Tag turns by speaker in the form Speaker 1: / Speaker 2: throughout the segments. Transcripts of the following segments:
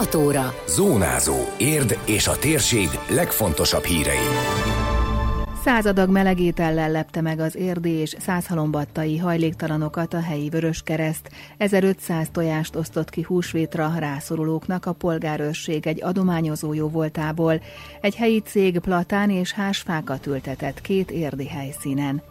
Speaker 1: 6 óra.
Speaker 2: Zónázó. Érd és a térség legfontosabb hírei.
Speaker 3: Századag melegétellel lepte meg az érdi és százhalombattai hajléktalanokat a helyi Vöröskereszt. 1500 tojást osztott ki húsvétra rászorulóknak a polgárőrség egy adományozó jó voltából. Egy helyi cég platán és hásfákat ültetett két érdi helyszínen.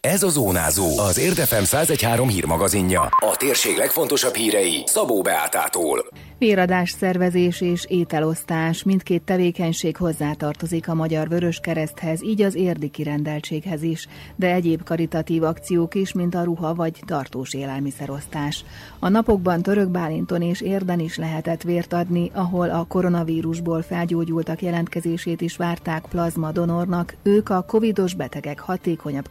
Speaker 2: Ez a Zónázó, az Érdefem 1013 hírmagazinja. A térség legfontosabb hírei Szabó Beátától.
Speaker 3: Véradás szervezés és ételosztás mindkét tevékenység hozzátartozik a Magyar Vörös Kereszthez, így az érdi kirendeltséghez is, de egyéb karitatív akciók is, mint a ruha vagy tartós élelmiszerosztás. A napokban Török Bálinton és Érden is lehetett vért adni, ahol a koronavírusból felgyógyultak jelentkezését is várták plazma donornak, ők a covidos betegek hatékonyabb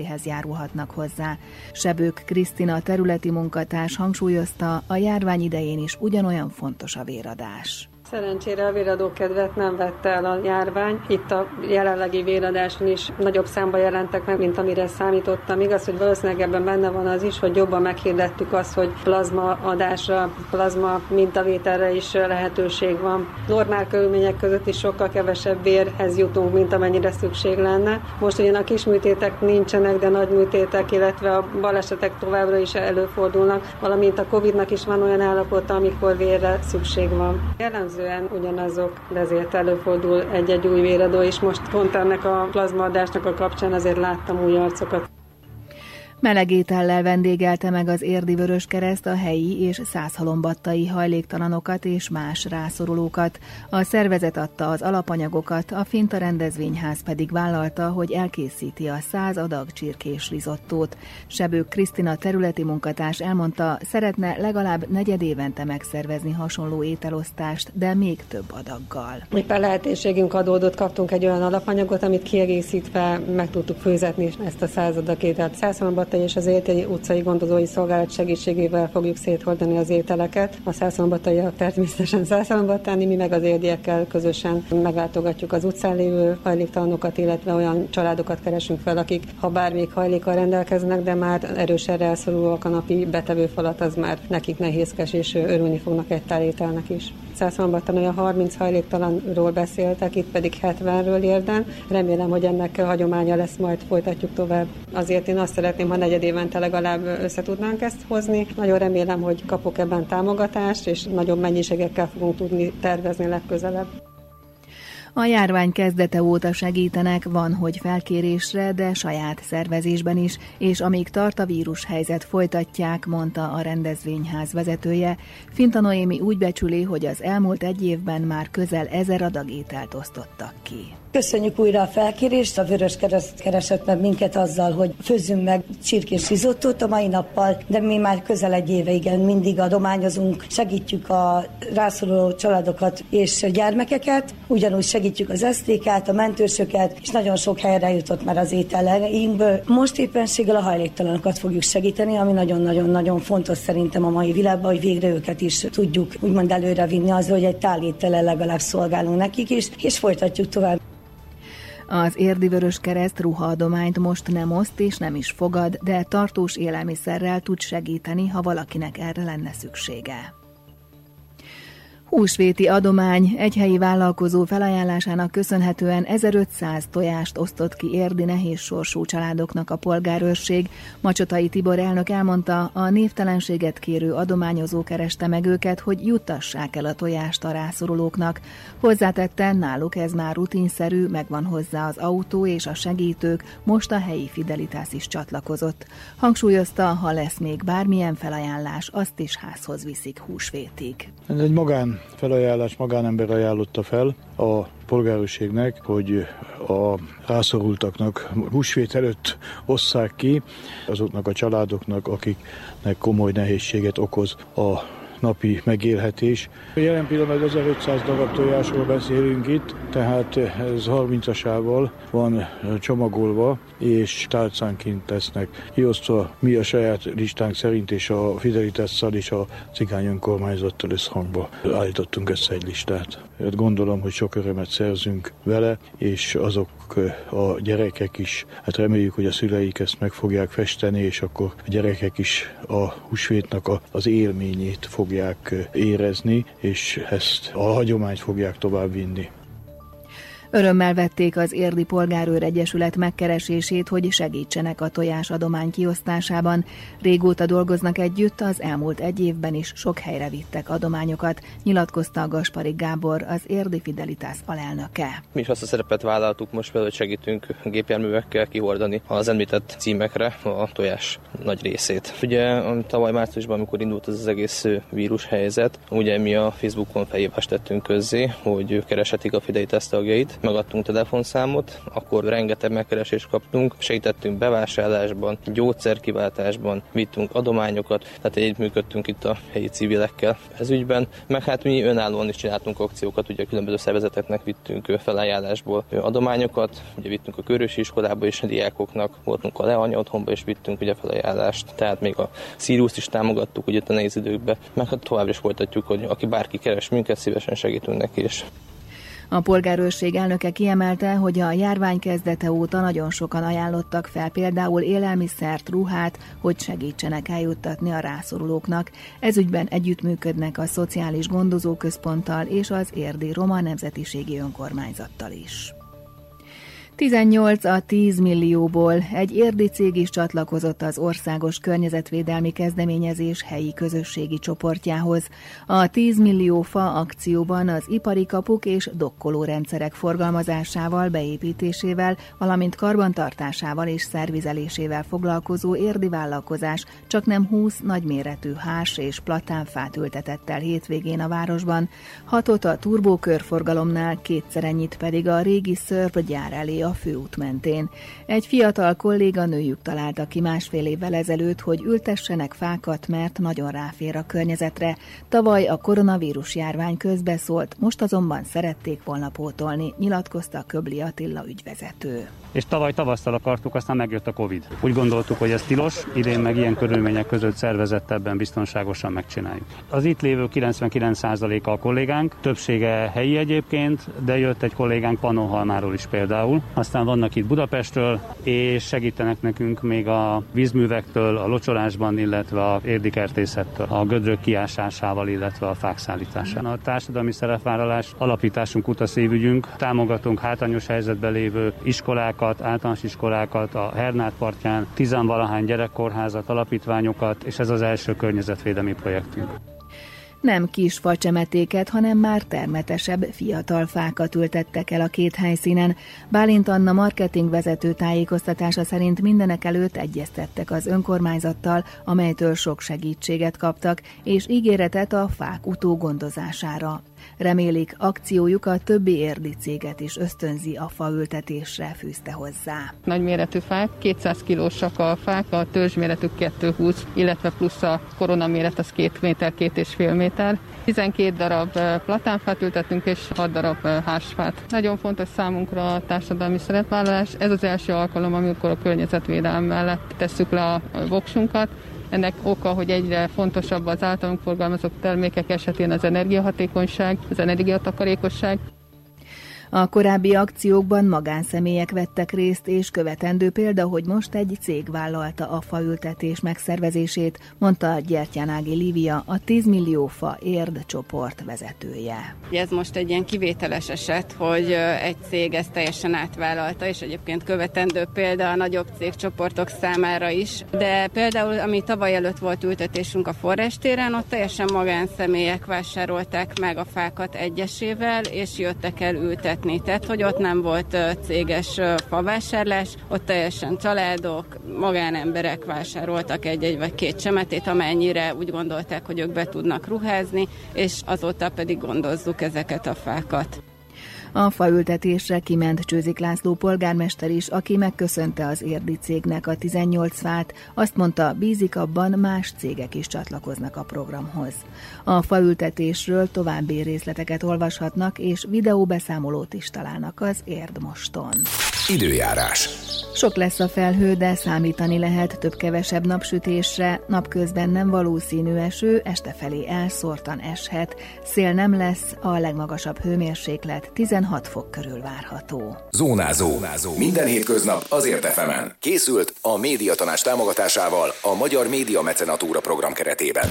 Speaker 3: kezeléséhez járulhatnak hozzá. Sebők Krisztina területi munkatárs hangsúlyozta, a járvány idején is ugyanolyan olyan fontos a véradás.
Speaker 4: Szerencsére a véradó kedvet nem vette el a járvány. Itt a jelenlegi véradáson is nagyobb számba jelentek meg, mint amire számítottam. Igaz, hogy valószínűleg ebben benne van az is, hogy jobban meghirdettük azt, hogy plazma adásra, plazma mintavételre is lehetőség van. Normál körülmények között is sokkal kevesebb vérhez jutunk, mint amennyire szükség lenne. Most ugyan a kisműtétek nincsenek, de nagy műtétek, illetve a balesetek továbbra is előfordulnak, valamint a Covid-nak is van olyan állapota, amikor vérre szükség van. Jellemző jellemzően ugyanazok, de ezért előfordul egy-egy új véradó, és most pont ennek a plazmaadásnak a kapcsán azért láttam új arcokat.
Speaker 3: Melegétellel vendégelte meg az érdi vörös kereszt a helyi és százhalombattai hajléktalanokat és más rászorulókat. A szervezet adta az alapanyagokat, a Finta rendezvényház pedig vállalta, hogy elkészíti a száz adag csirkés rizottót. Sebők Krisztina területi munkatárs elmondta, szeretne legalább negyed évente megszervezni hasonló ételosztást, de még több adaggal.
Speaker 4: Éppen lehetőségünk adódott, kaptunk egy olyan alapanyagot, amit kiegészítve meg tudtuk főzetni ezt a századak ételt. Százhalombattai és az Értei utcai gondozói szolgálat segítségével fogjuk széthordani az ételeket. A szászombataiak természetesen szászombatáni, mi meg az érdiekkel közösen meglátogatjuk az utcán lévő hajléktalanokat, illetve olyan családokat keresünk fel, akik ha bármelyik hajlékkal rendelkeznek, de már erősen elszorulóak a napi betevőfalat, az már nekik nehézkes, és örülni fognak egy tálételnek is. Szászombatán olyan 30 hajléktalanról beszéltek, itt pedig 70-ről érden. Remélem, hogy ennek hagyománya lesz, majd folytatjuk tovább. Azért én azt szeretném, ha negyed évente legalább össze tudnánk ezt hozni. Nagyon remélem, hogy kapok ebben támogatást, és nagyobb mennyiségekkel fogunk tudni tervezni legközelebb.
Speaker 3: A járvány kezdete óta segítenek, van, hogy felkérésre, de saját szervezésben is, és amíg tart a vírus helyzet, folytatják, mondta a rendezvényház vezetője. Finta Noémi úgy becsüli, hogy az elmúlt egy évben már közel ezer adag ételt osztottak ki.
Speaker 5: Köszönjük újra a felkérést, a Vörös Kereszt keresett meg minket azzal, hogy főzzünk meg csirkés rizottót a mai nappal, de mi már közel egy éve igen mindig adományozunk, segítjük a rászoruló családokat és gyermekeket, ugyanúgy segítjük az esztékát, a mentősöket, és nagyon sok helyre jutott már az ételeinkből. Most éppenséggel a hajléktalanokat fogjuk segíteni, ami nagyon-nagyon-nagyon fontos szerintem a mai világban, hogy végre őket is tudjuk úgymond előre vinni az, hogy egy tálétele legalább szolgálunk nekik is, és folytatjuk tovább.
Speaker 3: Az érdi vörös kereszt ruhaadományt most nem oszt és nem is fogad, de tartós élelmiszerrel tud segíteni, ha valakinek erre lenne szüksége. Húsvéti adomány egy helyi vállalkozó felajánlásának köszönhetően 1500 tojást osztott ki érdi nehéz sorsú családoknak a polgárőrség. Macsotai Tibor elnök elmondta, a névtelenséget kérő adományozó kereste meg őket, hogy juttassák el a tojást a rászorulóknak. Hozzátette, náluk ez már rutinszerű, megvan hozzá az autó és a segítők, most a helyi Fidelitas is csatlakozott. Hangsúlyozta, ha lesz még bármilyen felajánlás, azt is házhoz viszik húsvétig.
Speaker 6: Ez egy magán felajánlás magánember ajánlotta fel a polgárőrségnek, hogy a rászorultaknak húsvét előtt osszák ki azoknak a családoknak, akiknek komoly nehézséget okoz a napi megélhetés. Jelen pillanatban 1500 darab tojásról beszélünk itt, tehát ez 30-asával van csomagolva, és tálcánként lesznek kiosztva mi a saját listánk szerint, és a Fidelitásszal és a cigány önkormányzattal összhangba állítottunk össze egy listát. Hát gondolom, hogy sok örömet szerzünk vele, és azok a gyerekek is, hát reméljük, hogy a szüleik ezt meg fogják festeni, és akkor a gyerekek is a húsvétnak az élményét fog fogják érezni, és ezt a hagyományt fogják tovább vinni.
Speaker 3: Örömmel vették az Érdi Polgárőr Egyesület megkeresését, hogy segítsenek a tojás adomány kiosztásában. Régóta dolgoznak együtt, az elmúlt egy évben is sok helyre vittek adományokat, nyilatkozta Gaspari Gábor, az Érdi Fidelitás alelnöke.
Speaker 1: Mi is azt a szerepet vállaltuk most hogy segítünk gépjárművekkel kihordani az említett címekre a tojás nagy részét. Ugye tavaly márciusban, amikor indult ez az egész vírus helyzet, ugye mi a Facebookon felhívást tettünk közzé, hogy kereshetik a Fidelitas tagjait, megadtunk telefonszámot, akkor rengeteg megkeresést kaptunk, segítettünk bevásárlásban, gyógyszerkiváltásban, vittünk adományokat, tehát együttműködtünk itt a helyi civilekkel ez ügyben, meg hát mi önállóan is csináltunk akciókat, ugye különböző szervezeteknek vittünk felajánlásból adományokat, ugye vittünk a körösi iskolába is a diákoknak, voltunk a Leanya otthonba és vittünk ugye felajánlást, tehát még a Szíruszt is támogattuk ugye a nehéz időkben, meg hát tovább is folytatjuk, hogy aki bárki keres minket, szívesen segítünk neki is.
Speaker 3: A polgárőrség elnöke kiemelte, hogy a járvány kezdete óta nagyon sokan ajánlottak fel például élelmiszert, ruhát, hogy segítsenek eljuttatni a rászorulóknak. Ezügyben együttműködnek a Szociális Gondozóközponttal és az Érdi Roma Nemzetiségi Önkormányzattal is. 18 a 10 millióból egy érdi cég is csatlakozott az országos környezetvédelmi kezdeményezés helyi közösségi csoportjához. A 10 millió fa akcióban az ipari kapuk és dokkoló rendszerek forgalmazásával, beépítésével, valamint karbantartásával és szervizelésével foglalkozó érdi vállalkozás csak nem 20 nagyméretű hás és platánfát ültetett el hétvégén a városban, hatot a turbókörforgalomnál, kétszer ennyit pedig a régi szörp gyár elé a a főút mentén. Egy fiatal nőjük találta ki másfél évvel ezelőtt, hogy ültessenek fákat, mert nagyon ráfér a környezetre. Tavaly a koronavírus járvány közbeszólt, most azonban szerették volna pótolni, nyilatkozta Köbli Attila ügyvezető
Speaker 7: és tavaly tavasszal akartuk, aztán megjött a Covid. Úgy gondoltuk, hogy ez tilos, idén meg ilyen körülmények között szervezettebben biztonságosan megcsináljuk. Az itt lévő 99%-a a kollégánk, többsége helyi egyébként, de jött egy kollégánk Pannonhalmáról is például. Aztán vannak itt Budapestről, és segítenek nekünk még a vízművektől, a locsolásban, illetve a érdikertészettől, a gödrök kiásásával, illetve a fák szállításán. A társadalmi szerepvállalás alapításunk utaszívügyünk, támogatunk hátrányos helyzetben lévő iskolák, iskolákat, általános iskolákat, a Hernát partján, tizenvalahány gyerekkorházat, alapítványokat, és ez az első környezetvédelmi projektünk.
Speaker 3: Nem kis facsemetéket, hanem már termetesebb fiatal fákat ültettek el a két helyszínen. Bálint Anna marketingvezető tájékoztatása szerint mindenek előtt egyeztettek az önkormányzattal, amelytől sok segítséget kaptak, és ígéretet a fák utógondozására. Remélik, akciójuk a többi érdi céget is ösztönzi a faültetésre, fűzte hozzá.
Speaker 8: Nagyméretű fák, 200 kilósak a fák, a törzsméretük 220, illetve plusz a koronaméret az 2 méter, 2,5 méter. 12 darab platánfát ültettünk, és 6 darab házfát. Nagyon fontos számunkra a társadalmi szerepvállalás. Ez az első alkalom, amikor a környezetvédelem mellett tesszük le a voksunkat. Ennek oka, hogy egyre fontosabb az általunk forgalmazott termékek esetén az energiahatékonyság, az energiatakarékosság.
Speaker 3: A korábbi akciókban magánszemélyek vettek részt, és követendő példa, hogy most egy cég vállalta a faültetés megszervezését, mondta Gyertyánági Lívia, a 10 millió fa érd csoport vezetője.
Speaker 9: Ez most egy ilyen kivételes eset, hogy egy cég ezt teljesen átvállalta, és egyébként követendő példa a nagyobb cégcsoportok számára is. De például, ami tavaly előtt volt ültetésünk a forrástéren, ott teljesen magánszemélyek vásárolták meg a fákat egyesével, és jöttek el ültetni fizetni. Tehát, hogy ott nem volt céges favásárlás, ott teljesen családok, magánemberek vásároltak egy-egy vagy két csemetét, amennyire úgy gondolták, hogy ők be tudnak ruházni, és azóta pedig gondozzuk ezeket a fákat.
Speaker 3: A faültetésre kiment Csőzik László polgármester is, aki megköszönte az érdi cégnek a 18 fát, azt mondta, bízik abban más cégek is csatlakoznak a programhoz. A faültetésről további részleteket olvashatnak, és videóbeszámolót is találnak az Érdmoston.
Speaker 2: Időjárás.
Speaker 3: Sok lesz a felhő, de számítani lehet több-kevesebb napsütésre, napközben nem valószínű eső, este felé elszórtan eshet, szél nem lesz, a legmagasabb hőmérséklet 16 fok körül várható.
Speaker 2: Zónázó. Zónázó. Minden hétköznap azért efemen. Készült a médiatanás támogatásával a Magyar Média Mecenatúra program keretében.